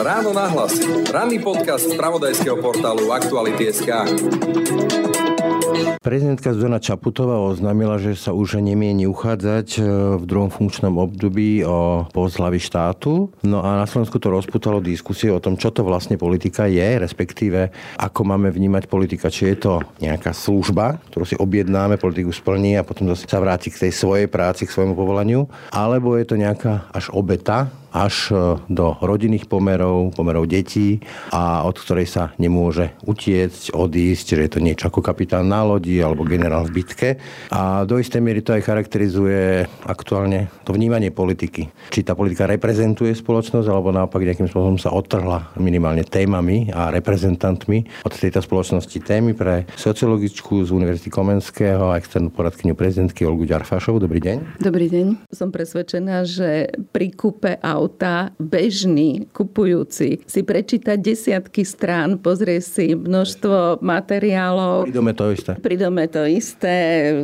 Ráno na hlas. Ranný podcast z pravodajského portálu Aktuality.sk. Prezidentka Zuzana Čaputová oznámila, že sa už nemieni uchádzať e, v druhom funkčnom období o post štátu. No a na Slovensku to rozputalo diskusie o tom, čo to vlastne politika je, respektíve ako máme vnímať politika. Či je to nejaká služba, ktorú si objednáme, politiku splní a potom zase sa vráti k tej svojej práci, k svojmu povolaniu, alebo je to nejaká až obeta, až e, do rodinných pomerov, pomerov detí a od ktorej sa nemôže utiecť, odísť, že je to niečo ako kapitán na lodi alebo generál v bitke. A do istej miery to aj charakterizuje aktuálne to vnímanie politiky. Či tá politika reprezentuje spoločnosť alebo naopak nejakým spôsobom sa odtrhla minimálne témami a reprezentantmi od tejto spoločnosti témy pre sociologičku z Univerzity Komenského a externú poradkyňu prezidentky Olgu Ďarfašovu. Dobrý deň. Dobrý deň. Som presvedčená, že pri kúpe a auta bežný kupujúci si prečíta desiatky strán, pozrie si množstvo materiálov. Pri dome to isté. Pri dome to isté,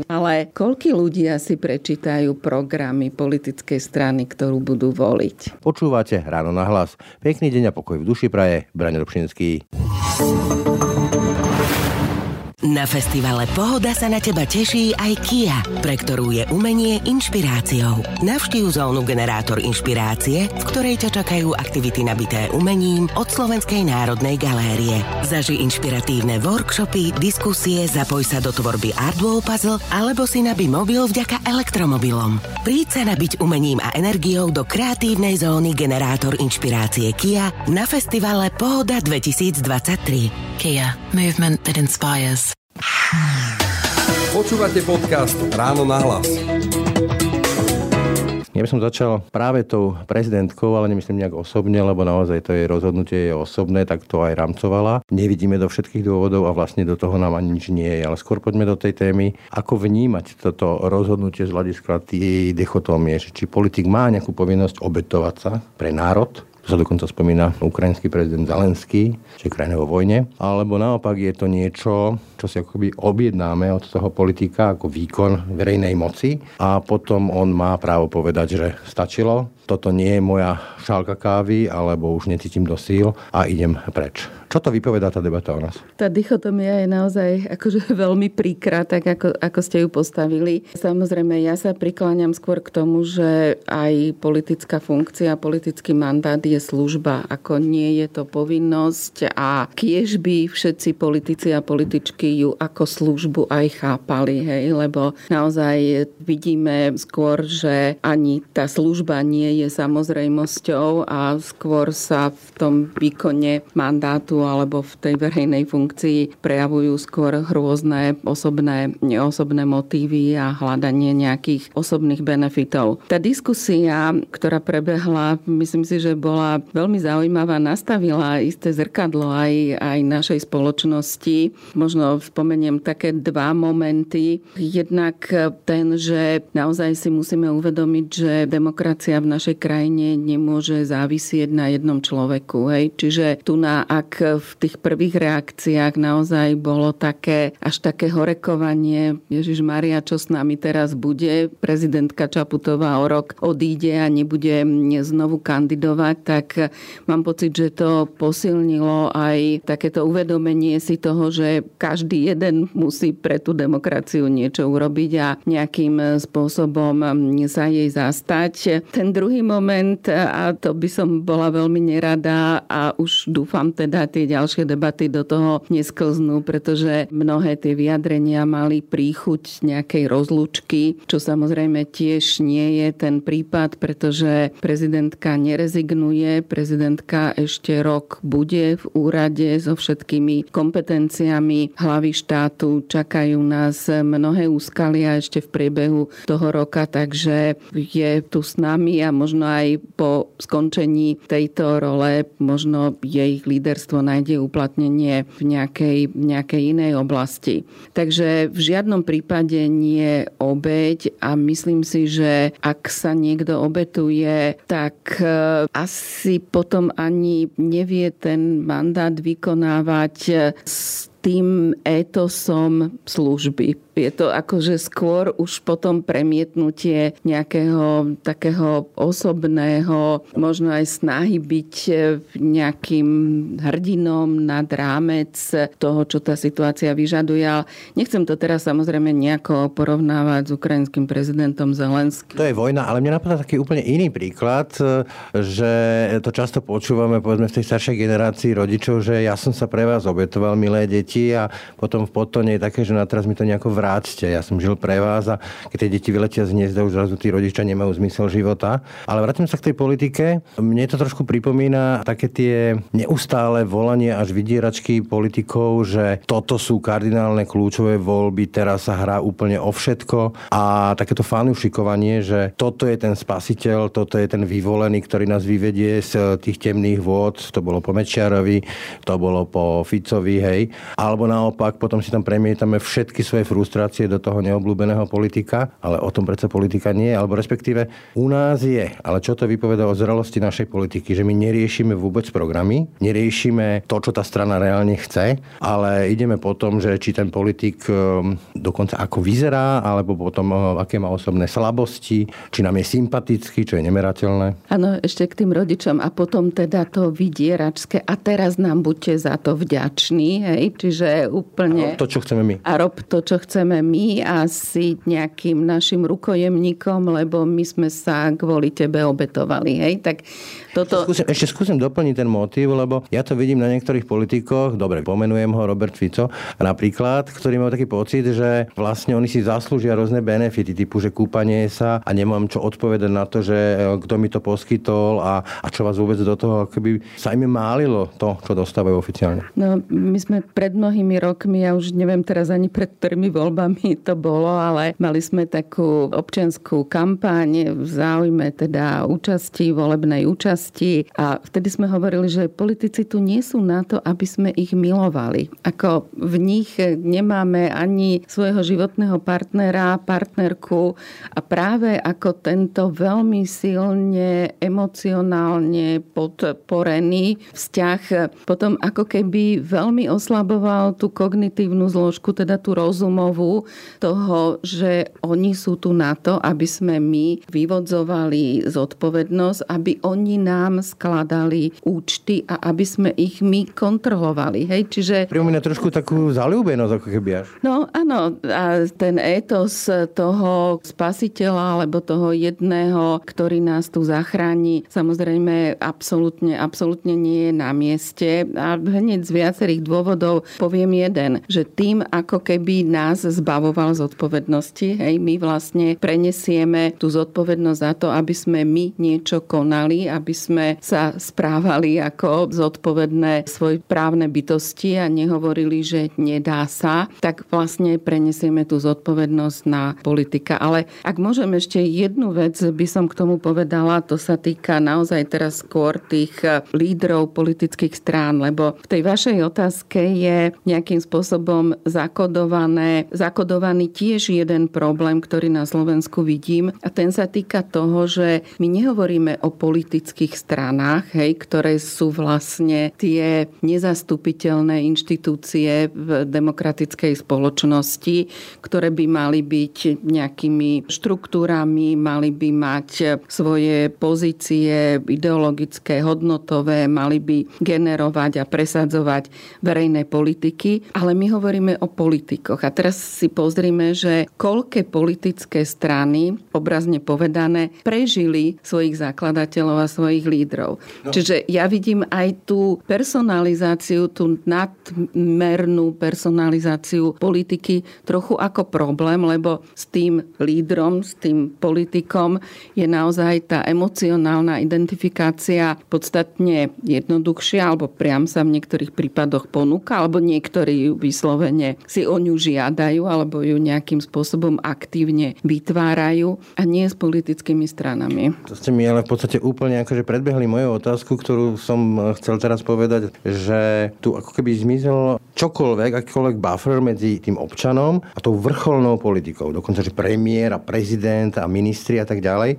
ale koľky ľudia si prečítajú programy politickej strany, ktorú budú voliť? Počúvate ráno na hlas. Pekný deň a pokoj v duši praje. Braň Robšinský. Na festivale Pohoda sa na teba teší aj Kia, pre ktorú je umenie inšpiráciou. Navštív zónu Generátor inšpirácie, v ktorej ťa čakajú aktivity nabité umením od Slovenskej národnej galérie. Zaži inšpiratívne workshopy, diskusie, zapoj sa do tvorby Artwall Puzzle alebo si nabí mobil vďaka elektromobilom. Príď sa nabiť umením a energiou do kreatívnej zóny Generátor inšpirácie Kia na festivale Pohoda 2023. Kia, movement that inspires. Počúvate podcast Ráno na hlas. Ja by som začal práve tou prezidentkou, ale nemyslím nejak osobne, lebo naozaj to jej rozhodnutie je osobné, tak to aj rámcovala. Nevidíme do všetkých dôvodov a vlastne do toho nám ani nič nie je. Ale skôr poďme do tej témy, ako vnímať toto rozhodnutie z hľadiska tej dichotómie, či politik má nejakú povinnosť obetovať sa pre národ, to sa dokonca spomína ukrajinský prezident Zelenský, či krajine vo vojne. Alebo naopak je to niečo, čo si akoby objednáme od toho politika ako výkon verejnej moci a potom on má právo povedať, že stačilo, toto nie je moja šálka kávy, alebo už necítim do síl a idem preč. Čo to vypovedá tá debata o nás? Tá dichotomia je naozaj akože veľmi príkra, tak ako, ako ste ju postavili. Samozrejme, ja sa prikláňam skôr k tomu, že aj politická funkcia, politický mandát je služba, ako nie je to povinnosť a kiež by všetci politici a političky ju ako službu aj chápali, hej, lebo naozaj vidíme skôr, že ani tá služba nie samozrejmosťou a skôr sa v tom výkone mandátu alebo v tej verejnej funkcii prejavujú skôr rôzne osobné, neosobné motívy a hľadanie nejakých osobných benefitov. Tá diskusia, ktorá prebehla, myslím si, že bola veľmi zaujímavá, nastavila isté zrkadlo aj, aj našej spoločnosti. Možno spomeniem také dva momenty. Jednak ten, že naozaj si musíme uvedomiť, že demokracia v našej krajine nemôže závisieť na jednom človeku. Hej? Čiže tu na, ak v tých prvých reakciách naozaj bolo také, až také horekovanie, Ježiš Maria, čo s nami teraz bude, prezidentka Čaputová o rok odíde a nebude znovu kandidovať, tak mám pocit, že to posilnilo aj takéto uvedomenie si toho, že každý jeden musí pre tú demokraciu niečo urobiť a nejakým spôsobom sa jej zastať. Ten druhý moment, a to by som bola veľmi nerada a už dúfam teda tie ďalšie debaty do toho nesklznú, pretože mnohé tie vyjadrenia mali príchuť nejakej rozlučky, čo samozrejme tiež nie je ten prípad, pretože prezidentka nerezignuje, prezidentka ešte rok bude v úrade so všetkými kompetenciami hlavy štátu. Čakajú nás mnohé úskalia ešte v priebehu toho roka, takže je tu s nami a možno aj po skončení tejto role možno jej líderstvo nájde uplatnenie v nejakej, nejakej inej oblasti. Takže v žiadnom prípade nie obeď a myslím si, že ak sa niekto obetuje, tak e, asi potom ani nevie ten mandát vykonávať s tým étosom služby je to akože skôr už potom premietnutie nejakého takého osobného, možno aj snahy byť nejakým hrdinom nad rámec toho, čo tá situácia vyžaduje. Nechcem to teraz samozrejme nejako porovnávať s ukrajinským prezidentom Zelenským. To je vojna, ale mňa napadá taký úplne iný príklad, že to často počúvame povedzme v tej staršej generácii rodičov, že ja som sa pre vás obetoval, milé deti a potom v podtone je také, že na teraz mi to nejako vráťte. Ja som žil pre vás a keď tie deti vyletia z hniezda, už zrazu tí rodičia nemajú zmysel života. Ale vrátim sa k tej politike. Mne to trošku pripomína také tie neustále volanie až vydieračky politikov, že toto sú kardinálne kľúčové voľby, teraz sa hrá úplne o všetko a takéto fanušikovanie, že toto je ten spasiteľ, toto je ten vyvolený, ktorý nás vyvedie z tých temných vôd, to bolo po Mečiarovi, to bolo po Ficovi, hej. Alebo naopak, potom si tam premietame všetky svoje frustrácie do toho neobľúbeného politika, ale o tom predsa politika nie, alebo respektíve u nás je. Ale čo to vypoveda o zrelosti našej politiky, že my neriešime vôbec programy, neriešime to, čo tá strana reálne chce, ale ideme po tom, že či ten politik ehm, dokonca ako vyzerá, alebo potom ehm, aké má osobné slabosti, či nám je sympatický, čo je nemerateľné. Áno, ešte k tým rodičom a potom teda to vydieračské a teraz nám buďte za to vďační, hej, čiže úplne... A to, čo chceme my. A rob to, čo chceme my a si nejakým našim rukojemníkom, lebo my sme sa kvôli tebe obetovali, hej, tak toto... Skúsim, ešte skúsim doplniť ten motív, lebo ja to vidím na niektorých politikoch, dobre, pomenujem ho Robert Fico napríklad, ktorý má taký pocit, že vlastne oni si zaslúžia rôzne benefity, typu, že kúpanie sa a nemám čo odpovedať na to, že e, kto mi to poskytol a, a čo vás vôbec do toho, keby sa im málilo to, čo dostávajú oficiálne. No, my sme pred mnohými rokmi, ja už neviem teraz ani pred ktorými voľbami to bolo, ale mali sme takú občianskú kampaň v záujme teda účasti, volebnej účasti. A vtedy sme hovorili, že politici tu nie sú na to, aby sme ich milovali. Ako v nich nemáme ani svojho životného partnera, partnerku a práve ako tento veľmi silne emocionálne podporený vzťah potom ako keby veľmi oslaboval tú kognitívnu zložku, teda tú rozumovú toho, že oni sú tu na to, aby sme my vyvodzovali zodpovednosť, aby oni nám nám skladali účty a aby sme ich my kontrolovali. Hej? Čiže... Pripomína trošku takú zalúbenosť, ako keby až. No áno, a ten étos toho spasiteľa alebo toho jedného, ktorý nás tu zachráni, samozrejme absolútne, absolútne nie je na mieste. A hneď z viacerých dôvodov poviem jeden, že tým, ako keby nás zbavoval zodpovednosti, hej, my vlastne prenesieme tú zodpovednosť za to, aby sme my niečo konali, aby sme sa správali ako zodpovedné svoje právne bytosti a nehovorili, že nedá sa, tak vlastne prenesieme tú zodpovednosť na politika. Ale ak môžem ešte jednu vec by som k tomu povedala, to sa týka naozaj teraz skôr tých lídrov politických strán, lebo v tej vašej otázke je nejakým spôsobom zakodované, zakodovaný tiež jeden problém, ktorý na Slovensku vidím a ten sa týka toho, že my nehovoríme o politických stranách, hej, ktoré sú vlastne tie nezastupiteľné inštitúcie v demokratickej spoločnosti, ktoré by mali byť nejakými štruktúrami, mali by mať svoje pozície ideologické, hodnotové, mali by generovať a presadzovať verejné politiky, ale my hovoríme o politikoch. A teraz si pozrime, že koľké politické strany, obrazne povedané, prežili svojich zakladateľov a svojich lídrov. No. Čiže ja vidím aj tú personalizáciu, tú nadmernú personalizáciu politiky trochu ako problém, lebo s tým lídrom, s tým politikom je naozaj tá emocionálna identifikácia podstatne jednoduchšia, alebo priam sa v niektorých prípadoch ponúka, alebo niektorí vyslovene si o ňu žiadajú, alebo ju nejakým spôsobom aktívne vytvárajú a nie s politickými stranami. To ste mi ale v podstate úplne akože predbehli moju otázku, ktorú som chcel teraz povedať, že tu ako keby zmizol čokoľvek, akýkoľvek buffer medzi tým občanom a tou vrcholnou politikou. Dokonca, že premiér a prezident a ministri a tak ďalej,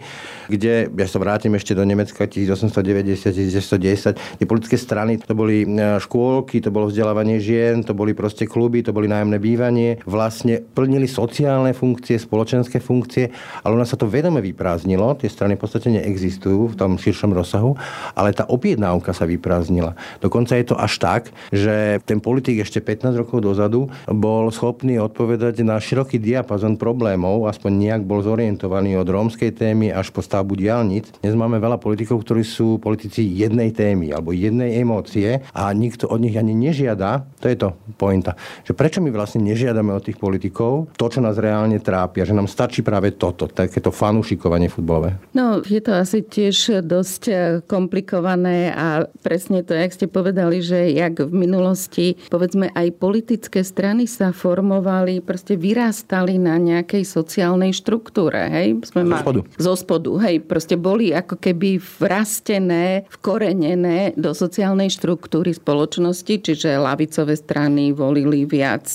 kde, ja sa vrátim ešte do Nemecka 1890, 1910, tie politické strany, to boli e, škôlky, to bolo vzdelávanie žien, to boli proste kluby, to boli nájomné bývanie, vlast vlastne plnili sociálne funkcie, spoločenské funkcie, ale u nás sa to vedome vyprázdnilo, tie strany v podstate neexistujú v tom širšom rozsahu, ale tá objednávka sa vyprázdnila. Dokonca je to až tak, že ten politik ešte 15 rokov dozadu bol schopný odpovedať na široký diapazon problémov, aspoň nejak bol zorientovaný od rómskej témy až po stavbu diálnic. Dnes máme veľa politikov, ktorí sú politici jednej témy alebo jednej emócie a nikto od nich ani nežiada, to je to pointa, že prečo my vlastne nežiadame od tých politikov to, čo nás reálne trápia, že nám stačí práve toto, takéto fanúšikovanie futbalové? No, je to asi tiež dosť eh, komplikované a presne to, jak ste povedali, že jak v minulosti, povedzme aj politické strany sa formovali, proste vyrastali na nejakej sociálnej štruktúre, hej? Sme zo spodu. Zo spodu, hej, proste boli ako keby vrastené, vkorenené do sociálnej štruktúry spoločnosti, čiže lavicové strany volili viac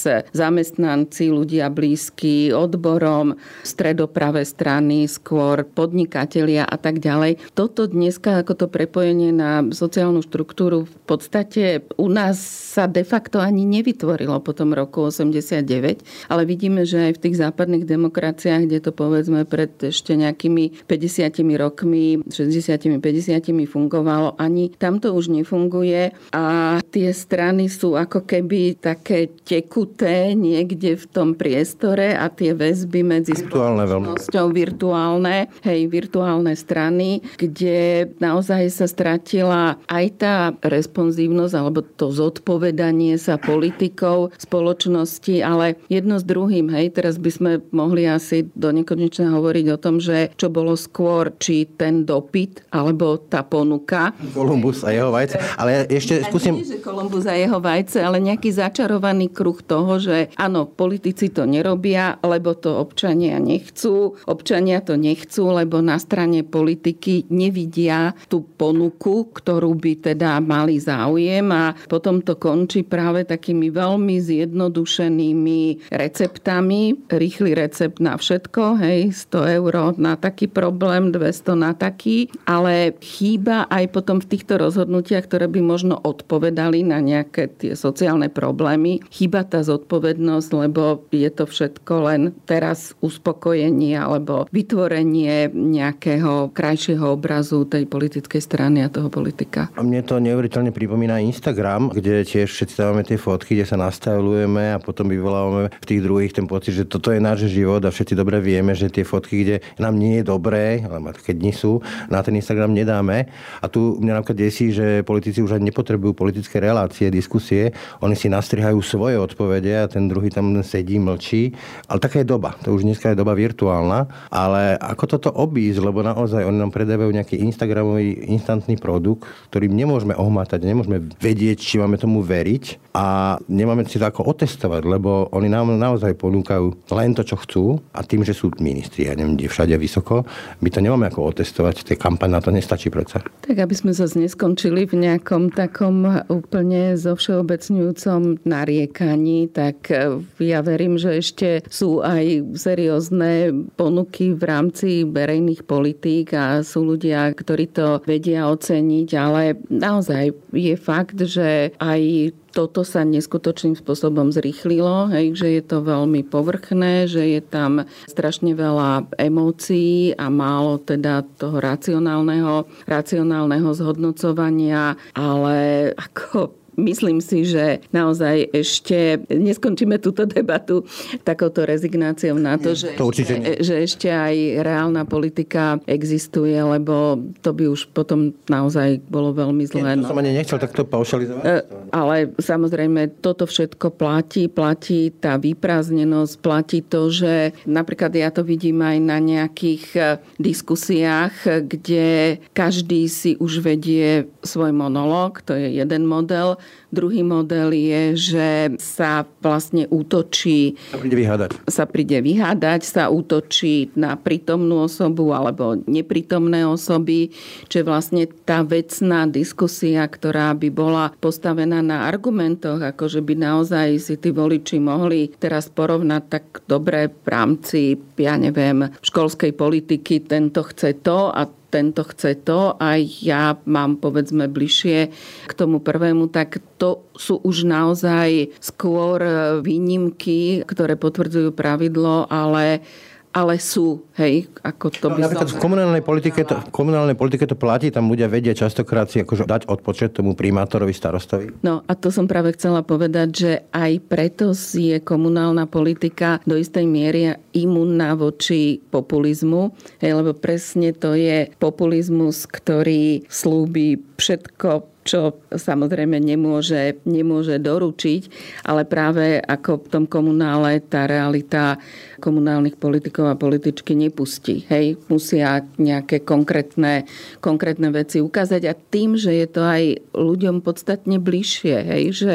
zamestnanci, ľudia blízky odborom, stredopravé strany, skôr podnikatelia a tak ďalej. Toto dneska, ako to prepojenie na sociálnu štruktúru, v podstate u nás sa de facto ani nevytvorilo po tom roku 89, ale vidíme, že aj v tých západných demokraciách, kde to povedzme pred ešte nejakými 50 rokmi, 60 50 fungovalo, ani tam to už nefunguje a tie strany sú ako keby také tekuté niekde v tom priestore a tie väzby medzi virtuálne spoločnosťou virtuálne, hej, virtuálne strany, kde naozaj sa stratila aj tá responsívnosť alebo to zodpovedanie sa politikov spoločnosti, ale jedno s druhým, hej, teraz by sme mohli asi do nekonečna hovoriť o tom, že čo bolo skôr, či ten dopyt alebo tá ponuka. Kolumbus a jeho vajce, ale ešte skúsim... Nie, že Kolumbus a jeho vajce, ale nejaký začarovaný kruh toho, že áno, politici to nerobia, lebo to občania nechcú. Občania to nechcú, lebo na strane politiky nevidia tú ponuku, ktorú by teda mali záujem a potom to končí práve takými veľmi zjednodušenými receptami. Rýchly recept na všetko, hej, 100 eur na taký problém, 200 na taký, ale chýba aj potom v týchto rozhodnutiach, ktoré by možno odpovedali na nejaké tie sociálne problémy. Chýba tá zodpovednosť, lebo je to všetko len teraz uspokojenie alebo vytvorenie nejakého krajšieho obrazu tej politickej strany a toho politika. A mne to neuveriteľne pripomína Instagram, kde tiež všetci dávame tie fotky, kde sa nastavujeme a potom vyvolávame v tých druhých ten pocit, že toto je náš život a všetci dobre vieme, že tie fotky, kde nám nie je dobré, ale keď nie sú, na ten Instagram nedáme. A tu mňa napríklad desí, že politici už ani nepotrebujú politické relácie, diskusie, oni si nastrihajú svoje odpovede a ten druhý tam sedí, mlčí. Ale taká je doba. To už dneska je doba virtuálna. Ale ako toto obísť, lebo naozaj oni nám predávajú nejaký Instagramový instantný produkt, ktorým nemôžeme ohmatať, nemôžeme vedieť, či máme tomu veriť a nemáme si to ako otestovať, lebo oni nám naozaj ponúkajú len to, čo chcú a tým, že sú ministri, ja neviem, kde všade vysoko, my to nemáme ako otestovať, tie kampaň na to nestačí predsa. Tak aby sme zase neskončili v nejakom takom úplne zo všeobecňujúcom nariekaní, tak e, ja verím, že ešte sú aj seriózne ponuky v rámci verejných politík a sú ľudia, ktorí to vedia oceniť, ale naozaj je fakt, že aj toto sa neskutočným spôsobom zrýchlilo, hej, že je to veľmi povrchné, že je tam strašne veľa emócií a málo teda toho racionálneho, racionálneho zhodnocovania, ale ako Myslím si, že naozaj ešte neskončíme túto debatu takouto rezignáciou na to, že, to nie. že ešte aj reálna politika existuje, lebo to by už potom naozaj bolo veľmi zlé. Nie, to som ani nechcel takto paušalizovať. E, ale samozrejme, toto všetko platí. Platí tá vyprázdnenosť, platí to, že napríklad ja to vidím aj na nejakých e, diskusiách, kde každý si už vedie svoj monológ, to je jeden model, Druhý model je, že sa vlastne útočí... Sa príde vyhádať. Sa príde vyhádať, sa útočí na prítomnú osobu alebo neprítomné osoby, čo je vlastne tá vecná diskusia, ktorá by bola postavená na argumentoch, ako že by naozaj si tí voliči mohli teraz porovnať tak dobre v rámci, ja neviem, školskej politiky, tento chce to a tento chce to a ja mám povedzme bližšie k tomu prvému, tak to sú už naozaj skôr výnimky, ktoré potvrdzujú pravidlo, ale ale sú, hej, ako to no, by napríklad v komunálnej politike, to, v komunálnej politike to platí, tam ľudia vedia častokrát si akože dať odpočet tomu primátorovi, starostovi. No a to som práve chcela povedať, že aj preto je komunálna politika do istej miery imunná voči populizmu, hej, lebo presne to je populizmus, ktorý slúbi všetko čo samozrejme nemôže, nemôže doručiť, ale práve ako v tom komunále tá realita komunálnych politikov a političky nepustí. Hej, musia nejaké konkrétne, konkrétne veci ukázať a tým, že je to aj ľuďom podstatne bližšie. Hej, že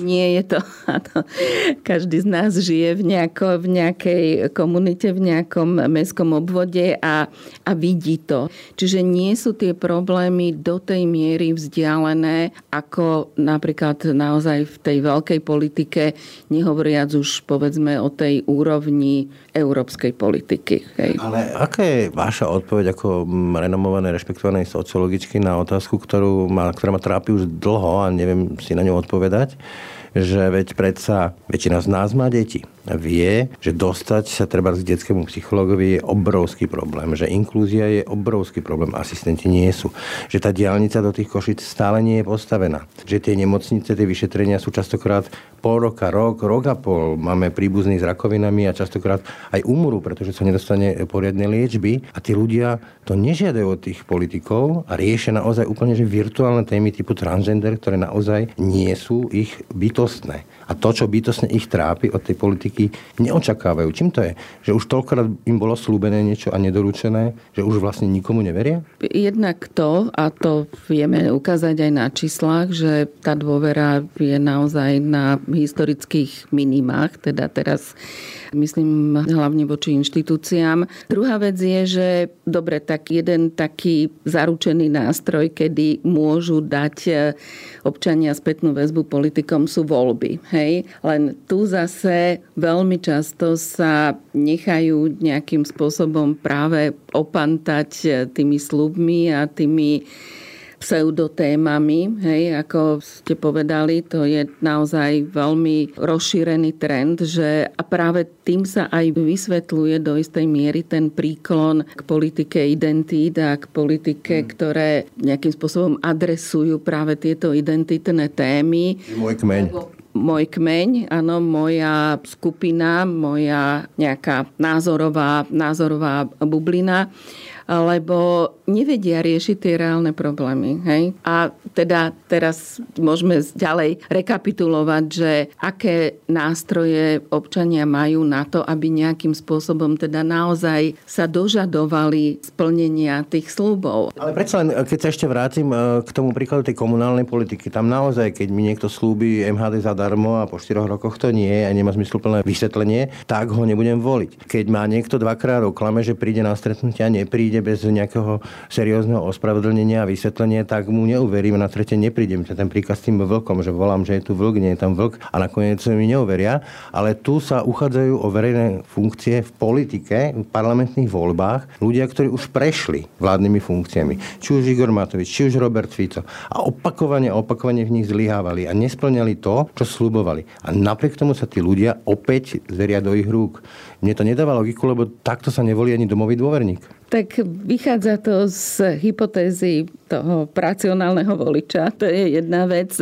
nie je to... Každý z nás žije v, nejako, v nejakej komunite, v nejakom mestskom obvode a, a vidí to. Čiže nie sú tie problémy do tej miery vzdialené, ako napríklad naozaj v tej veľkej politike, nehovoriac už povedzme o tej úrovni európskej politiky. Hej. Ale aká je vaša odpoveď ako renomovanej, rešpektovanej sociologičky na otázku, ktorú ma, ktorá ma trápi už dlho a neviem si na ňu odpovedať, že veď predsa väčšina z nás má deti vie, že dostať sa treba k detskému psychologovi je obrovský problém, že inklúzia je obrovský problém, asistenti nie sú, že tá diálnica do tých košic stále nie je postavená, že tie nemocnice, tie vyšetrenia sú častokrát pol roka, rok, rok a pol. Máme príbuzných s rakovinami a častokrát aj umrú, pretože sa nedostane poriadne liečby a tí ľudia to nežiadajú od tých politikov a riešia naozaj úplne že virtuálne témy typu transgender, ktoré naozaj nie sú ich bytostné. A to, čo bytostne ich trápi od tej politiky, neočakávajú. Čím to je? Že už toľkokrát im bolo slúbené niečo a nedoručené, že už vlastne nikomu neveria? Jednak to, a to vieme ukázať aj na číslach, že tá dôvera je naozaj na historických minimách, teda teraz myslím hlavne voči inštitúciám. Druhá vec je, že dobre, tak jeden taký zaručený nástroj, kedy môžu dať e, občania spätnú väzbu politikom sú voľby. Hej? Len tu zase veľmi často sa nechajú nejakým spôsobom práve opantať e, tými slubmi a tými pseudotémami, hej, ako ste povedali, to je naozaj veľmi rozšírený trend, že a práve tým sa aj vysvetľuje do istej miery ten príklon k politike identít a k politike, hmm. ktoré nejakým spôsobom adresujú práve tieto identitné témy. Môj kmeň môj kmeň, áno, moja skupina, moja nejaká názorová, názorová bublina lebo nevedia riešiť tie reálne problémy. Hej? A teda teraz môžeme ďalej rekapitulovať, že aké nástroje občania majú na to, aby nejakým spôsobom teda naozaj sa dožadovali splnenia tých slúbov. Ale predsa len, keď sa ešte vrátim e, k tomu príkladu tej komunálnej politiky, tam naozaj, keď mi niekto slúbi MHD zadarmo a po 4 rokoch to nie a nemá zmysluplné vysvetlenie, tak ho nebudem voliť. Keď má niekto dvakrát oklame, že príde na stretnutia, nepríde, bez nejakého seriózneho ospravedlnenia a vysvetlenia, tak mu neuverím, na tretie neprídem. Ten príkaz s tým vlkom, že volám, že je tu vlk, nie je tam vlk a nakoniec mi neuveria. Ale tu sa uchádzajú o verejné funkcie v politike, v parlamentných voľbách ľudia, ktorí už prešli vládnymi funkciami. Či už Igor Matovič, či už Robert Fico. A opakovane opakovane v nich zlyhávali a nesplňali to, čo slubovali. A napriek tomu sa tí ľudia opäť zeria do ich rúk. Mne to nedáva logiku, lebo takto sa nevolí ani domový dôverník. Tak vychádza to z hypotézy toho racionálneho voliča. To je jedna vec.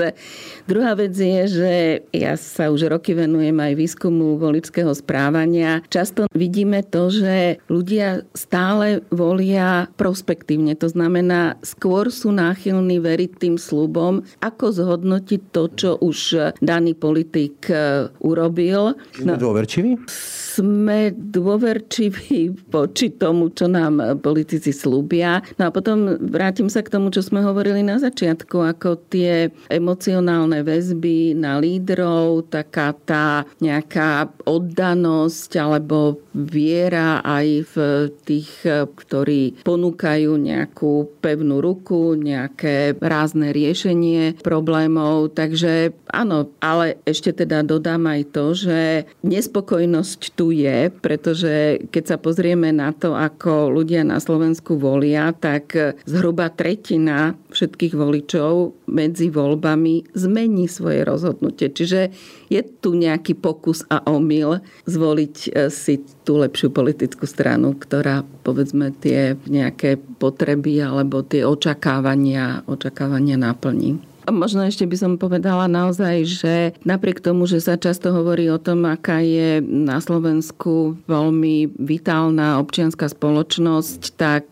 Druhá vec je, že ja sa už roky venujem aj výskumu voličského správania. Často vidíme to, že ľudia stále volia prospektívne. To znamená, skôr sú náchylní veriť tým slubom, ako zhodnotiť to, čo už daný politik e, urobil. Sme no, dôverčiví? Sme dôverčiví voči tomu, čo nám politici slúbia. No a potom vrátim sa k tomu, čo sme hovorili na začiatku, ako tie emocionálne väzby na lídrov, taká tá nejaká oddanosť alebo viera aj v tých, ktorí ponúkajú nejakú pevnú ruku, nejaké rázne riešenie problémov. Takže áno, ale ešte teda dodám aj to, že nespokojnosť tu je, pretože keď sa pozrieme na to, ako ľudia ľudia na Slovensku volia, tak zhruba tretina všetkých voličov medzi voľbami zmení svoje rozhodnutie. Čiže je tu nejaký pokus a omyl zvoliť e, si tú lepšiu politickú stranu, ktorá povedzme tie nejaké potreby alebo tie očakávania, očakávania naplní. Možno ešte by som povedala naozaj, že napriek tomu, že sa často hovorí o tom, aká je na Slovensku veľmi vitálna občianská spoločnosť, tak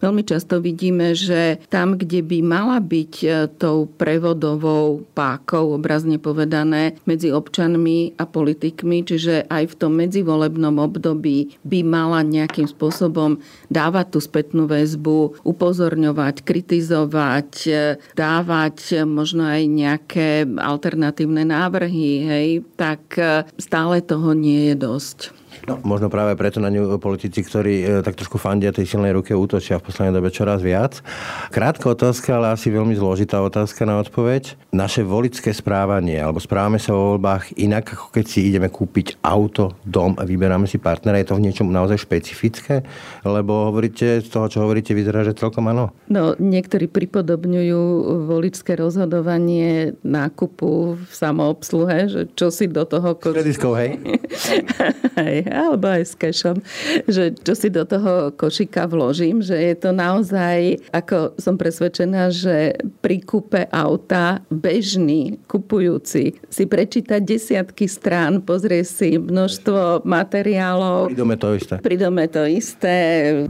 veľmi často vidíme, že tam, kde by mala byť e, tou prevodovou pákou, obrazne povedané, medzi občanmi a politikmi, čiže aj v tom medzivolebnom období by mala nejakým spôsobom dávať tú spätnú väzbu, upozorňovať, kritizovať, e, dávať možno aj nejaké alternatívne návrhy, hej, tak e, stále toho nie je dosť. No, možno práve preto na ňu politici, ktorí e, tak trošku fandia tej silnej ruke, útočia v poslednej dobe čoraz viac. Krátka otázka, ale asi veľmi zložitá otázka na odpoveď. Naše voličské správanie, alebo správame sa vo voľbách inak, ako keď si ideme kúpiť auto, dom a vyberáme si partnera, je to v niečom naozaj špecifické? Lebo hovoríte, z toho, čo hovoríte, vyzerá, že celkom áno. No, niektorí pripodobňujú voličské rozhodovanie nákupu v samoobsluhe, že čo si do toho... Ko... hej? hej, alebo aj s cashom, že čo si do toho košika vložím, že je to naozaj, ako som presvedčená, že pri kúpe auta bežný kupujúci si prečíta desiatky strán, pozrie si množstvo materiálov. Pri dome to isté. Pri dome to isté,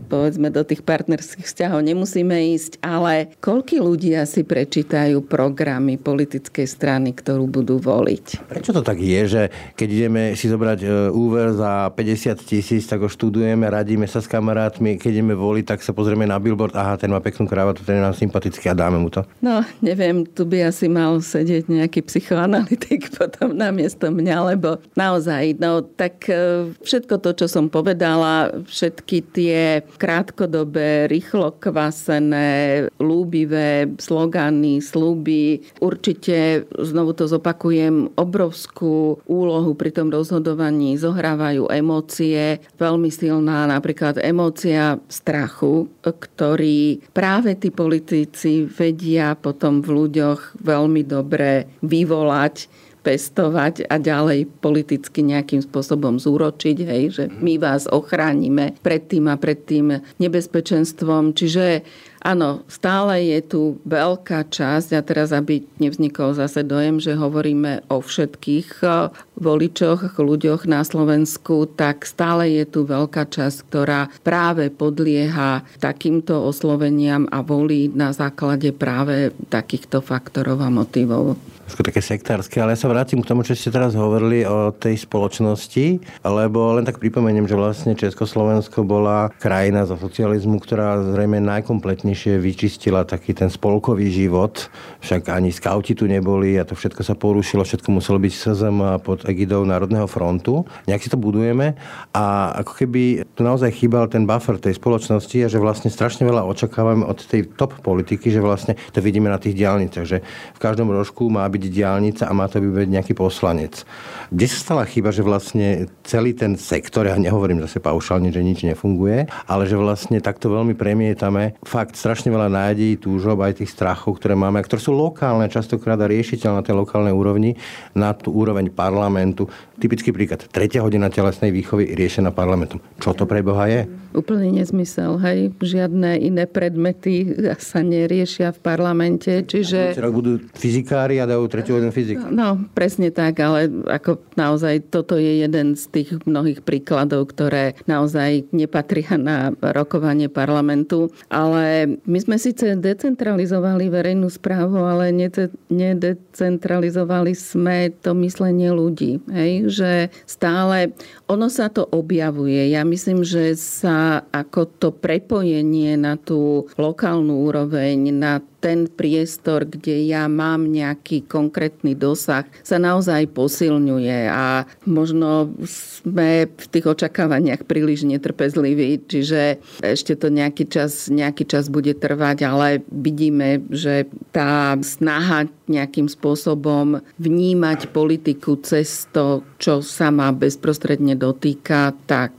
povedzme do tých partnerských vzťahov nemusíme ísť, ale koľky ľudia si prečítajú programy politickej strany, ktorú budú voliť? Prečo to tak je, že keď ideme si zobrať e, úver za 50 tisíc, tak ho študujeme, radíme sa s kamarátmi, keď ideme voliť, tak sa pozrieme na billboard, aha, ten má peknú kravatu, ten je nám sympatický a dáme mu to. No, neviem, tu by asi mal sedieť nejaký psychoanalytik potom na miesto mňa, lebo naozaj, no tak e, všetko to, čo som povedala, všetky tie krátkodobé, rýchlo kvasené, lúbivé slogany, sluby, určite, znovu to zopakujem, obrovskú úlohu pri tom rozhodovaní zohrávajú emócie emócie, veľmi silná napríklad emócia strachu, ktorý práve tí politici vedia potom v ľuďoch veľmi dobre vyvolať pestovať a ďalej politicky nejakým spôsobom zúročiť, hej, že my vás ochránime pred tým a pred tým nebezpečenstvom. Čiže Áno, stále je tu veľká časť a teraz, aby nevznikol zase dojem, že hovoríme o všetkých voličoch, ľuďoch na Slovensku, tak stále je tu veľká časť, ktorá práve podlieha takýmto osloveniam a volí na základe práve takýchto faktorov a motivov. Také sektárske, ale ja sa vrátim k tomu, čo ste teraz hovorili o tej spoločnosti, lebo len tak pripomeniem, že vlastne Československo bola krajina za socializmu, ktorá zrejme najkompletnejšie vyčistila taký ten spolkový život, však ani skauti tu neboli a to všetko sa porušilo, všetko muselo byť SZM pod egidou Národného frontu. Nejak si to budujeme a ako keby tu naozaj chýbal ten buffer tej spoločnosti a že vlastne strašne veľa očakávame od tej top politiky, že vlastne to vidíme na tých diálnicach, že v každom rožku má byť diálnica a má to byť nejaký poslanec. Kde sa stala chyba, že vlastne celý ten sektor, ja nehovorím zase paušálne, že nič nefunguje, ale že vlastne takto veľmi premietame fakt strašne veľa nádejí, túžob, aj tých strachov, ktoré máme, a ktoré sú lokálne, častokrát a riešiteľné na tej lokálnej úrovni, na tú úroveň parlamentu. parlamentu Typický príklad, tretia hodina telesnej výchovy riešená parlamentom. Čo to pre Boha je? Úplný nezmysel, hej. Žiadne iné predmety sa neriešia v parlamente, čiže... rok budú fyzikári a dajú tretiu hodinu fyzik. No, presne tak, ale ako naozaj toto je jeden z tých mnohých príkladov, ktoré naozaj nepatria na rokovanie parlamentu. Ale my sme síce decentralizovali verejnú správu, ale nedecentralizovali sme to myslenie ľudí. Hej? Že stále ono sa to objavuje. Ja myslím, že sa ako to prepojenie na tú lokálnu úroveň, na ten priestor, kde ja mám nejaký konkrétny dosah, sa naozaj posilňuje a možno sme v tých očakávaniach príliš netrpezliví, čiže ešte to nejaký čas, nejaký čas bude trvať, ale vidíme, že tá snaha nejakým spôsobom vnímať politiku cez to, čo sa ma bezprostredne dotýka, tak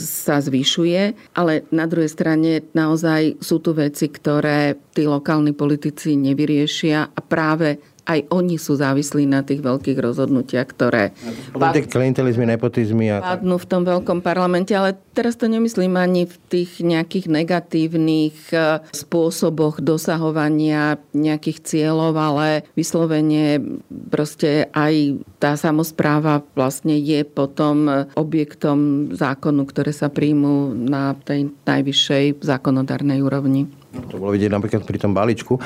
sa zvyšuje. Ale na druhej strane naozaj sú tu veci, ktoré tí lokálni politici nevyriešia a práve aj oni sú závislí na tých veľkých rozhodnutiach, ktoré Tie klientelizmy, nepotizmy. A... padnú v tom veľkom parlamente, ale teraz to nemyslím ani v tých nejakých negatívnych e, spôsoboch dosahovania nejakých cieľov, ale vyslovene proste aj tá samozpráva vlastne je potom objektom zákonu, ktoré sa príjmú na tej najvyššej zákonodárnej úrovni. To bolo vidieť napríklad pri tom balíčku.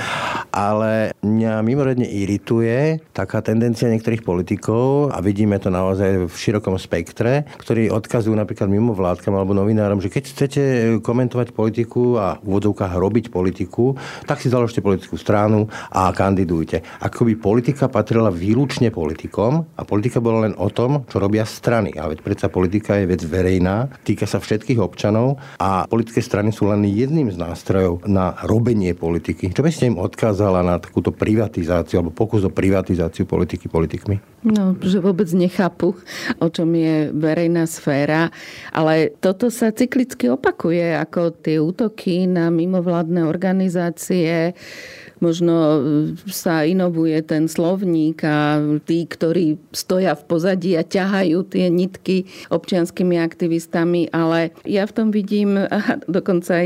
Ale mňa mimoriadne irituje taká tendencia niektorých politikov a vidíme to naozaj v širokom spektre, ktorí odkazujú napríklad mimo vládkam alebo novinárom, že keď chcete komentovať politiku a v úvodzovkách robiť politiku, tak si založte politickú stranu a kandidujte. Ako by politika patrila výlučne politikom a politika bola len o tom, čo robia strany. A veď predsa politika je vec verejná, týka sa všetkých občanov a politické strany sú len jedným z nástrojov na robenie politiky. Čo by ste im odkázala na takúto privatizáciu alebo pokus o privatizáciu politiky politikmi? No, že vôbec nechápu, o čom je verejná sféra, ale toto sa cyklicky opakuje, ako tie útoky na mimovládne organizácie, možno e, sa inovuje ten slovník a tí, ktorí stoja v pozadí a ťahajú tie nitky občianskými aktivistami, ale ja v tom vidím, a dokonca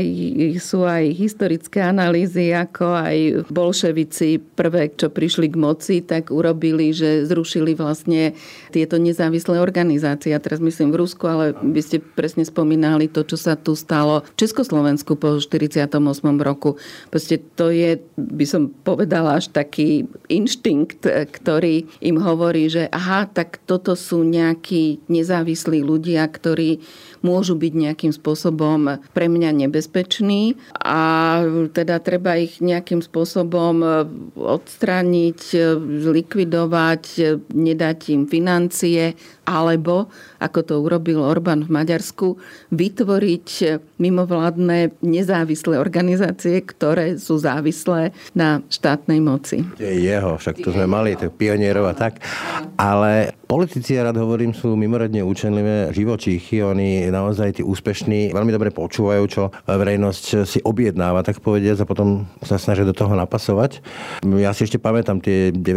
sú aj historické analýzy, ako aj bolševici prvé, čo prišli k moci, tak urobili, že zrušili vlastne tieto nezávislé organizácie. A teraz myslím v Rusku, ale by ste presne spomínali to, čo sa tu stalo v Československu po 48. roku. Proste to je by som povedala, až taký inštinkt, ktorý im hovorí, že aha, tak toto sú nejakí nezávislí ľudia, ktorí môžu byť nejakým spôsobom pre mňa nebezpeční a teda treba ich nejakým spôsobom odstrániť, zlikvidovať, nedať im financie alebo, ako to urobil Orbán v Maďarsku, vytvoriť mimovládne nezávislé organizácie, ktoré sú závislé na štátnej moci. Je jeho, však tu sme mali, tak pionierov a tak. Ale politici, ja rád hovorím, sú mimoriadne účenlivé živočíchy. Oni naozaj tí úspešní veľmi dobre počúvajú, čo verejnosť si objednáva, tak povediať, a potom sa snažia do toho napasovať. Ja si ešte pamätám tie 90.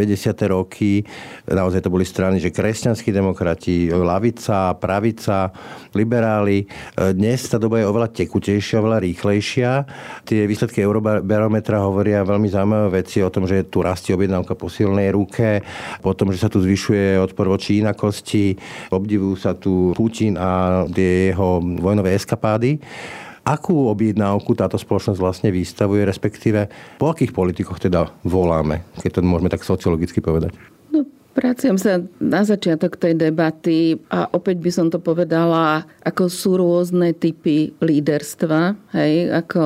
roky, naozaj to boli strany, že kresťanskí demokrati, lavica, pravica, liberáli. Dnes tá doba je oveľa tekutejšia, oveľa rýchlejšia. Tie výsledky Eurobarometra hovoria veľmi zaujímavé veci o tom, že tu rastie objednávka po silnej ruke, potom, že sa tu zvyšuje odpor voči inakosti, obdivujú sa tu Putin a tie jeho vojnové eskapády. Akú objednávku táto spoločnosť vlastne vystavuje, respektíve po akých politikoch teda voláme, keď to môžeme tak sociologicky povedať? Vraciam sa na začiatok tej debaty a opäť by som to povedala, ako sú rôzne typy líderstva. Hej, ako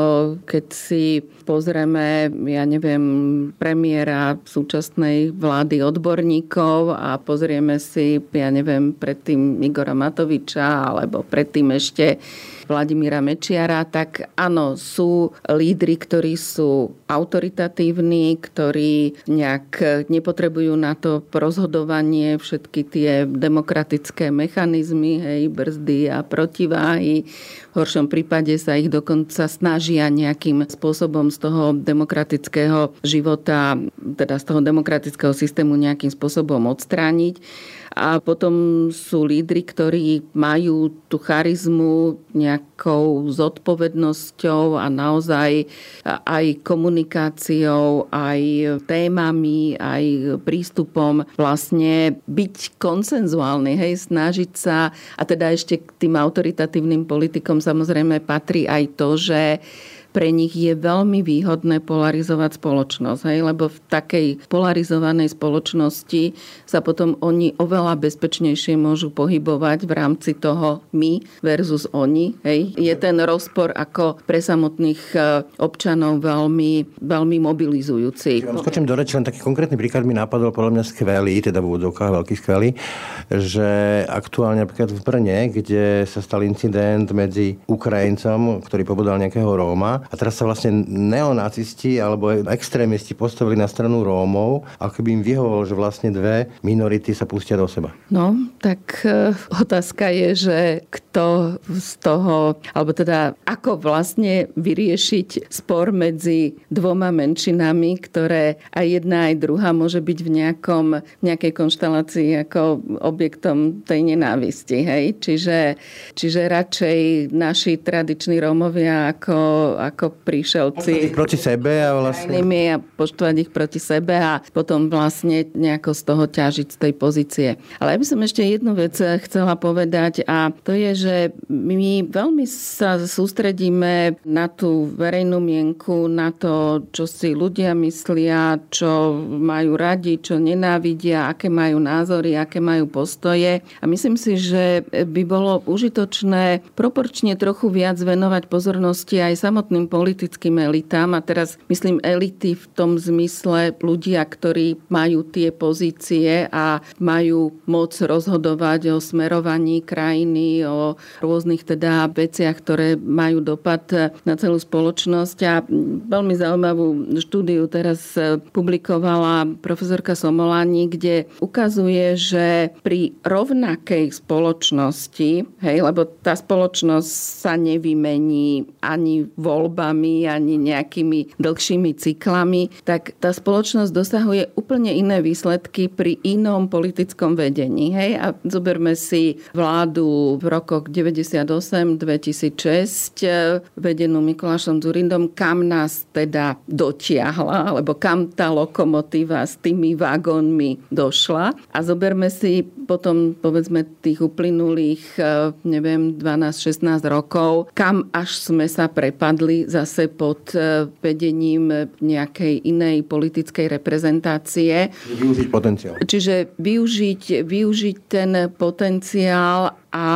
keď si pozrieme, ja neviem, premiéra súčasnej vlády odborníkov a pozrieme si, ja neviem, predtým Igora Matoviča alebo predtým ešte Vladimíra Mečiara, tak áno, sú lídry, ktorí sú autoritatívni, ktorí nejak nepotrebujú na to rozhodovanie všetky tie demokratické mechanizmy, hej, brzdy a protiváhy. V horšom prípade sa ich dokonca snažia nejakým spôsobom z toho demokratického života, teda z toho demokratického systému nejakým spôsobom odstrániť. A potom sú lídry, ktorí majú tú charizmu nejakou zodpovednosťou a naozaj aj komunikáciou, aj témami, aj prístupom. Vlastne byť konsenzuálny, hej, snažiť sa a teda ešte k tým autoritatívnym politikom samozrejme patrí aj to, že pre nich je veľmi výhodné polarizovať spoločnosť, hej? lebo v takej polarizovanej spoločnosti sa potom oni oveľa bezpečnejšie môžu pohybovať v rámci toho my versus oni. Hej? Je ten rozpor ako pre samotných e, občanov veľmi, veľmi mobilizujúci. Ja skočím do reči, len taký konkrétny príklad mi napadol podľa mňa skvelý, teda v úvodovkách veľký skvelý, že aktuálne napríklad v Brne, kde sa stal incident medzi Ukrajincom, ktorý pobodal nejakého Róma a teraz sa vlastne neonacisti alebo extrémisti postavili na stranu Rómov, ako by im vyhovovalo, že vlastne dve minority sa pustia do seba. No, tak e, otázka je, že kto z toho, alebo teda ako vlastne vyriešiť spor medzi dvoma menšinami, ktoré aj jedna, aj druhá môže byť v nejakom, nejakej konštelácii ako objektom tej nenávisti. Hej? Čiže, čiže radšej naši tradiční Rómovia ako, ako príšelci. Proti sebe a vlastne... A poštovať ich proti sebe a potom vlastne nejako z toho ťažiť z tej pozície. Ale ja by som ešte jednu vec chcela povedať a to je, že my veľmi sa sústredíme na tú verejnú mienku, na to, čo si ľudia myslia, čo majú radi, čo nenávidia, aké majú názory, aké majú postoje. A myslím si, že by bolo užitočné proporčne trochu viac venovať pozornosti aj samotným politickým elitám. A teraz myslím elity v tom zmysle ľudia, ktorí majú tie pozície a majú moc rozhodovať o smerovaní krajiny, o rôznych teda veciach, ktoré majú dopad na celú spoločnosť. A veľmi zaujímavú štúdiu teraz publikovala profesorka Somolani, kde ukazuje, že pri rovnakej spoločnosti, hej, lebo tá spoločnosť sa nevymení ani voľbami, ani nejakými dlhšími cyklami, tak tá spoločnosť dosahuje úplne iné výsledky pri inom politickom vedení. Hej? A zoberme si vládu v rokoch 98-2006 vedenú Mikulášom Zurindom, kam nás teda dotiahla, alebo kam tá lokomotíva s tými vagónmi došla. A zoberme si potom, povedzme, tých uplynulých, eh, neviem, 12-16 rokov, kam až sme sa prepadli zase pod eh, vedením nejakej inej politickej reprezentácie. Využiť potenciál. Čiže využiť, využiť ten potenciál a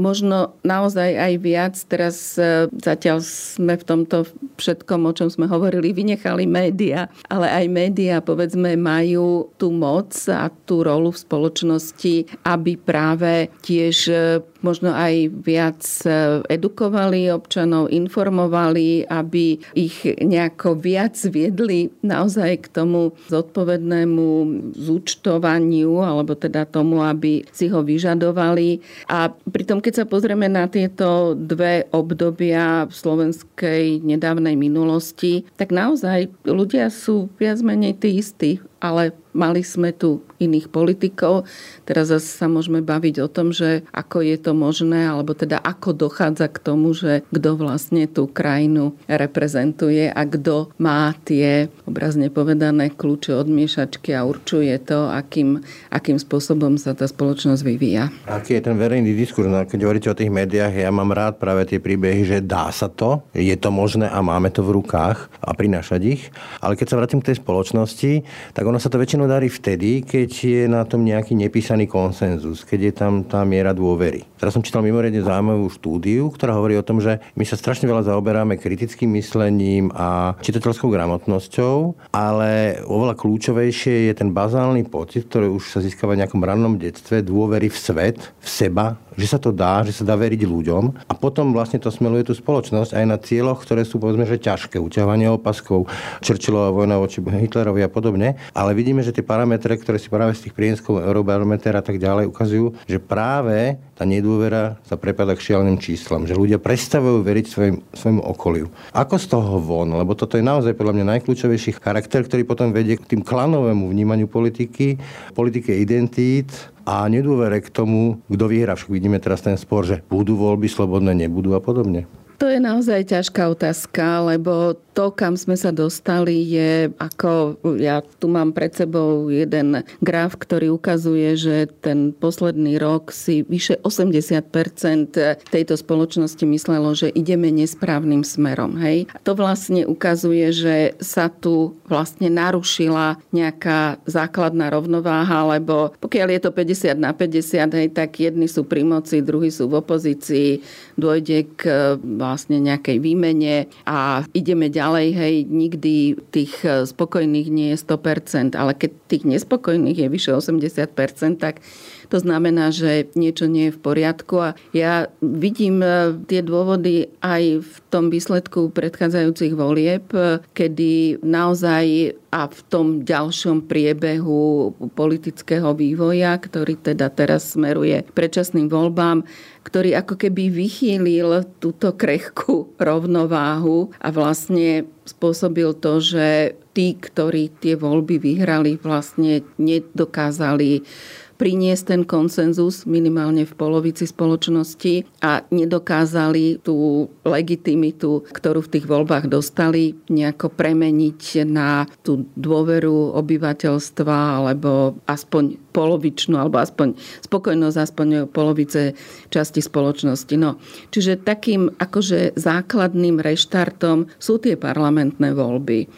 možno naozaj aj viac. Teraz e, zatiaľ sme v tomto všetkom, o čom sme hovorili, vynechali média, ale aj média, povedzme, majú tú moc a tú rolu v spoločnosti, aby práve tiež e, možno aj viac e, edukovali občanov, informovali, aby ich nejako viac viedli naozaj k tomu zodpovednému zúčtovaniu, alebo teda tomu, aby si ho vyžadovali a pritom, keď sa pozrieme na tieto dve obdobia v slovenskej nedávnej minulosti, tak naozaj ľudia sú viac menej tí istí, ale mali sme tu iných politikov. Teraz zase sa môžeme baviť o tom, že ako je to možné, alebo teda ako dochádza k tomu, že kto vlastne tú krajinu reprezentuje a kto má tie, obrazne povedané, kľúče od miešačky a určuje to, akým, akým spôsobom sa tá spoločnosť vyvíja. Aký je ten verejný diskurs? No, keď hovoríte o tých médiách, ja mám rád práve tie príbehy, že dá sa to, je to možné a máme to v rukách a prinášať ich. Ale keď sa vrátim k tej spoločnosti, tak ono sa to väčšinou darí vtedy, keď je na tom nejaký nepísaný konsenzus, keď je tam tá miera dôvery. Teraz som čítal mimoriadne zaujímavú štúdiu, ktorá hovorí o tom, že my sa strašne veľa zaoberáme kritickým myslením a čitateľskou gramotnosťou, ale oveľa kľúčovejšie je ten bazálny pocit, ktorý už sa získava v nejakom rannom detstve, dôvery v svet, v seba, že sa to dá, že sa dá veriť ľuďom. A potom vlastne to smeluje tú spoločnosť aj na cieľoch, ktoré sú povedzme, že ťažké, uťahovanie opaskov, Churchillová vojna voči Hitlerovi a podobne, ale vidíme, že tie parametre, ktoré si práve z tých prienskov Eurobarometer a tak ďalej ukazujú, že práve tá nedôvera sa prepada k šialeným číslam, že ľudia prestavujú veriť svojim, svojmu okoliu. Ako z toho von? Lebo toto je naozaj podľa mňa najkľúčovejší charakter, ktorý potom vedie k tým klanovému vnímaniu politiky, politike identít, a nedôvere k tomu, kto vyhrá. Však vidíme teraz ten spor, že budú voľby slobodné, nebudú a podobne. To je naozaj ťažká otázka, lebo to, kam sme sa dostali, je ako, ja tu mám pred sebou jeden graf, ktorý ukazuje, že ten posledný rok si vyše 80% tejto spoločnosti myslelo, že ideme nesprávnym smerom. Hej? To vlastne ukazuje, že sa tu vlastne narušila nejaká základná rovnováha, lebo pokiaľ je to 50 na 50, hej, tak jedni sú pri moci, druhí sú v opozícii, dôjde k vlastne nejakej výmene a ideme ďalej, hej, nikdy tých e, spokojných nie je 100%, ale keď tých nespokojných je vyše 80%, tak to znamená, že niečo nie je v poriadku a ja vidím e, tie dôvody aj v tom výsledku predchádzajúcich volieb, e, kedy naozaj a v tom ďalšom priebehu politického vývoja, ktorý teda teraz smeruje predčasným voľbám, ktorý ako keby vychýlil túto krehkú rovnováhu a vlastne spôsobil to, že tí, ktorí tie voľby vyhrali, vlastne nedokázali priniesť ten konsenzus minimálne v polovici spoločnosti a nedokázali tú legitimitu, ktorú v tých voľbách dostali, nejako premeniť na tú dôveru obyvateľstva alebo aspoň polovičnú alebo aspoň spokojnosť aspoň polovice časti spoločnosti. No, čiže takým akože základným reštartom sú tie parlamentné voľby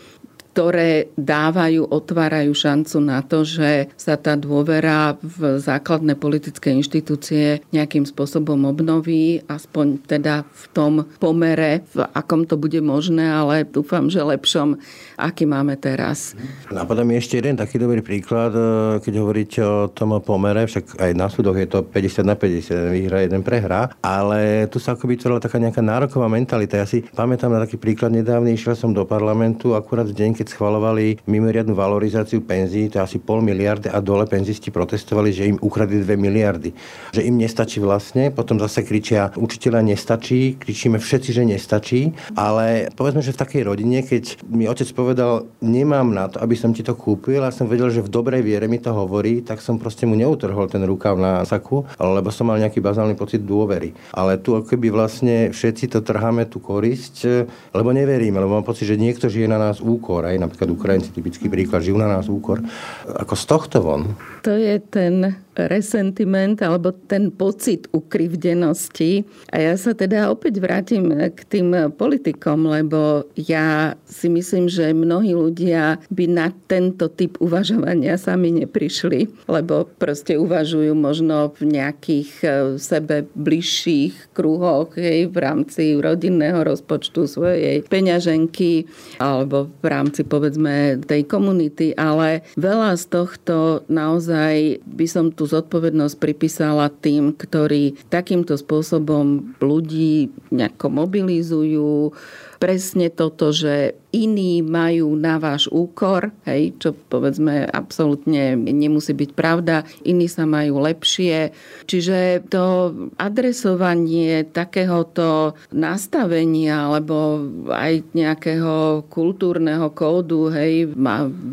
ktoré dávajú, otvárajú šancu na to, že sa tá dôvera v základné politické inštitúcie nejakým spôsobom obnoví, aspoň teda v tom pomere, v akom to bude možné, ale dúfam, že lepšom, aký máme teraz. Napadá mi ešte jeden taký dobrý príklad, e, keď hovoríte o tom pomere, však aj na súdoch je to 50 na 50, jeden vyhra, jeden prehra, ale tu sa ako vytvorila taká nejaká nároková mentalita. Ja si pamätám na taký príklad nedávny, išiel som do parlamentu akurát v deň, keď schvalovali mimoriadnu valorizáciu penzí, to asi pol miliardy a dole penzisti protestovali, že im ukradli 2 miliardy. Že im nestačí vlastne, potom zase kričia, učiteľa nestačí, kričíme všetci, že nestačí, ale povedzme, že v takej rodine, keď mi otec povedal, nemám na to, aby som ti to kúpil a som vedel, že v dobrej viere mi to hovorí, tak som proste mu neutrhol ten rukav na saku, lebo som mal nejaký bazálny pocit dôvery. Ale tu keby vlastne všetci to trháme tú korisť, lebo neveríme, lebo mám pocit, že niekto žije na nás úkor aj napríklad Ukrajinci, typický príklad, žijú na nás úkor. Ako z tohto von? To je ten resentiment alebo ten pocit ukrivdenosti. A ja sa teda opäť vrátim k tým politikom, lebo ja si myslím, že mnohí ľudia by na tento typ uvažovania sami neprišli, lebo proste uvažujú možno v nejakých e, sebe bližších kruhoch hej, v rámci rodinného rozpočtu svojej peňaženky alebo v rámci povedzme tej komunity, ale veľa z tohto naozaj by som tu tú zodpovednosť pripísala tým, ktorí takýmto spôsobom ľudí nejako mobilizujú, presne toto, že iní majú na váš úkor, hej, čo povedzme absolútne nemusí byť pravda, iní sa majú lepšie. Čiže to adresovanie takéhoto nastavenia alebo aj nejakého kultúrneho kódu, hej,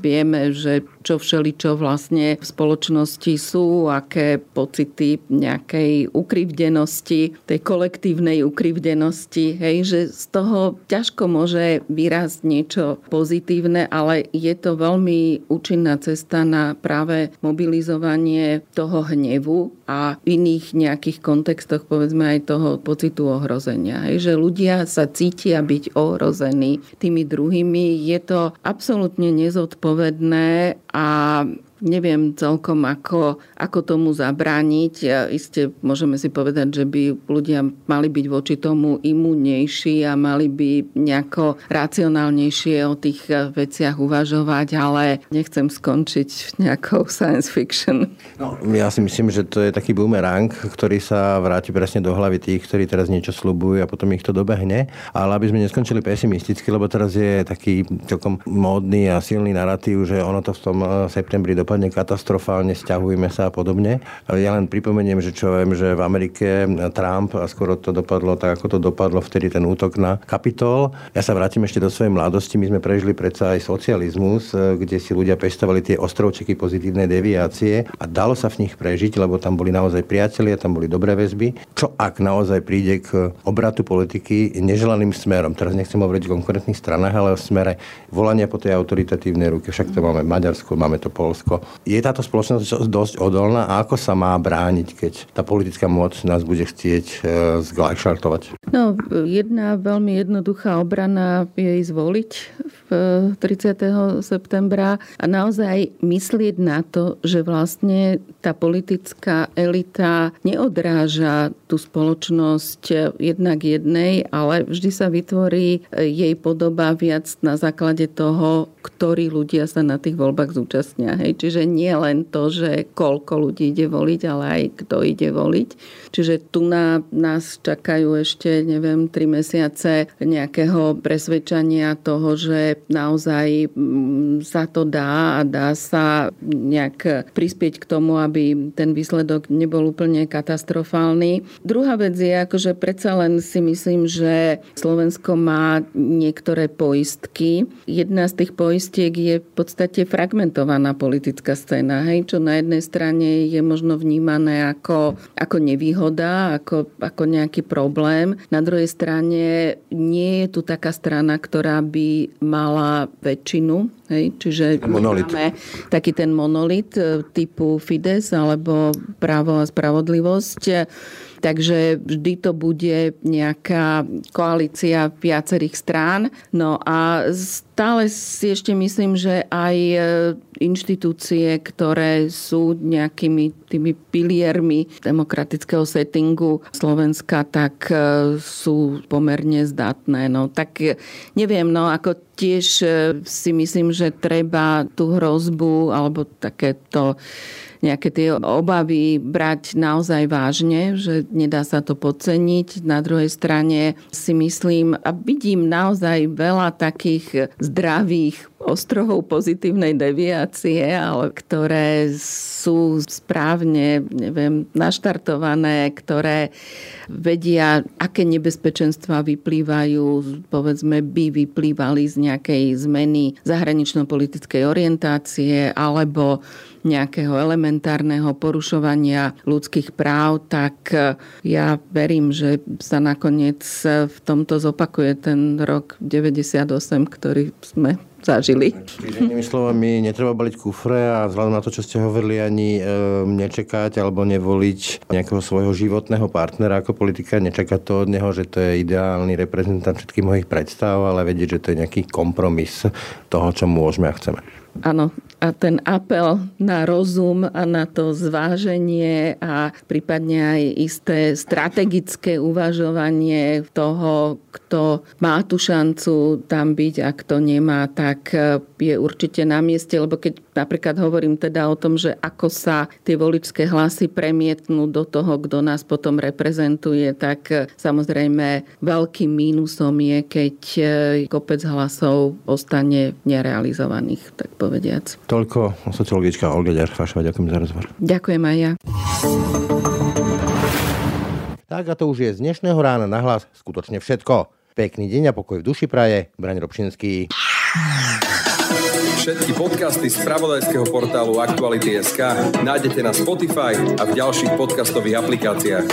vieme, že čo všeličo vlastne v spoločnosti sú, aké pocity nejakej ukrivdenosti, tej kolektívnej ukrivdenosti, hej, že z toho ťažko môže vyrásť niečo pozitívne, ale je to veľmi účinná cesta na práve mobilizovanie toho hnevu a v iných nejakých kontextoch povedzme aj toho pocitu ohrozenia. Hej, že ľudia sa cítia byť ohrození tými druhými. Je to absolútne nezodpovedné a Neviem celkom, ako, ako tomu zabrániť. Ja, iste môžeme si povedať, že by ľudia mali byť voči tomu imunnejší a mali by nejako racionálnejšie o tých eh, veciach uvažovať, ale nechcem skončiť nejakou science fiction. No, ja si myslím, že to je taký boomerang, ktorý sa vráti presne do hlavy tých, ktorí teraz niečo slubujú a potom ich to dobehne. Ale aby sme neskončili pesimisticky, lebo teraz je taký celkom módny a silný narratív, že ono to v tom eh, septembri do dopadne katastrofálne, stiahujme sa a podobne. Ja len pripomeniem, že čo viem, že v Amerike Trump a skoro to dopadlo tak, ako to dopadlo vtedy ten útok na Kapitol. Ja sa vrátim ešte do svojej mladosti. My sme prežili predsa aj socializmus, e, kde si ľudia pestovali tie ostrovčeky pozitívnej deviácie a dalo sa v nich prežiť, lebo tam boli naozaj priatelia, tam boli dobré väzby. Čo ak naozaj príde k obratu politiky neželaným smerom? Teraz nechcem hovoriť o konkrétnych stranách, ale o smere volania po tej autoritatívnej ruke. Však to máme Maďarsko, máme to Polsko. Je táto spoločnosť dosť odolná a ako sa má brániť, keď tá politická moc nás bude chcieť e, zglajšartovať? No, jedna veľmi jednoduchá obrana je ísť voliť v 30. septembra a naozaj myslieť na to, že vlastne tá politická elita neodráža tú spoločnosť jednak jednej, ale vždy sa vytvorí jej podoba viac na základe toho, ktorí ľudia sa na tých voľbách zúčastnia. Hej. Čiže nie len to, že koľko ľudí ide voliť, ale aj kto ide voliť. Čiže tu na nás čakajú ešte, neviem, tri mesiace nejakého presvedčania toho, že naozaj mm, sa to dá a dá sa nejak prispieť k tomu, aby ten výsledok nebol úplne katastrofálny. Druhá vec je, akože predsa len si myslím, že Slovensko má niektoré poistky. Jedna z tých poistiek je v podstate fragmentovaná politická scéna, hej, čo na jednej strane je možno vnímané ako, ako nevýhoda, ako, ako nejaký problém. Na druhej strane nie je tu taká strana, ktorá by mala väčšinu. Hej? Čiže monolit. máme taký ten monolit e, typu Fides alebo právo a spravodlivosť Takže vždy to bude nejaká koalícia viacerých strán. No a stále si ešte myslím, že aj e, inštitúcie, ktoré sú nejakými tými piliermi demokratického settingu Slovenska, tak e, sú pomerne zdatné. No tak e, neviem, no ako tiež si myslím, že treba tú hrozbu alebo takéto nejaké tie obavy brať naozaj vážne, že nedá sa to podceniť. Na druhej strane si myslím a vidím naozaj veľa takých zdravých ostrohov pozitívnej deviácie, ale ktoré sú správne, neviem, naštartované, ktoré vedia, aké nebezpečenstva vyplývajú, povedzme, by vyplývali z nejakej zmeny zahranično-politickej orientácie alebo nejakého elementárneho porušovania ľudských práv, tak ja verím, že sa nakoniec v tomto zopakuje ten rok 98, ktorý sme zažili. Čiže inými slovami, netreba baliť kufre a vzhľadom na to, čo ste hovorili, ani e, nečakať alebo nevoliť nejakého svojho životného partnera ako politika, nečakať to od neho, že to je ideálny reprezentant všetkých mojich predstav, ale vedieť, že to je nejaký kompromis toho, čo môžeme a chceme. Áno, a ten apel na rozum a na to zváženie a prípadne aj isté strategické uvažovanie toho, kto má tú šancu tam byť a kto nemá, tak je určite na mieste, lebo keď napríklad hovorím teda o tom, že ako sa tie voličské hlasy premietnú do toho, kto nás potom reprezentuje, tak samozrejme veľkým mínusom je, keď kopec hlasov ostane nerealizovaných, tak povediac. Toľko sociologička Olga Ďarfášova. Ďakujem za rozhovor. Ďakujem aj ja. Tak a to už je z dnešného rána na hlas skutočne všetko. Pekný deň a pokoj v duši praje. Braň Robšinský. Všetky podcasty z pravodajského portálu Aktuality.sk nájdete na Spotify a v ďalších podcastových aplikáciách.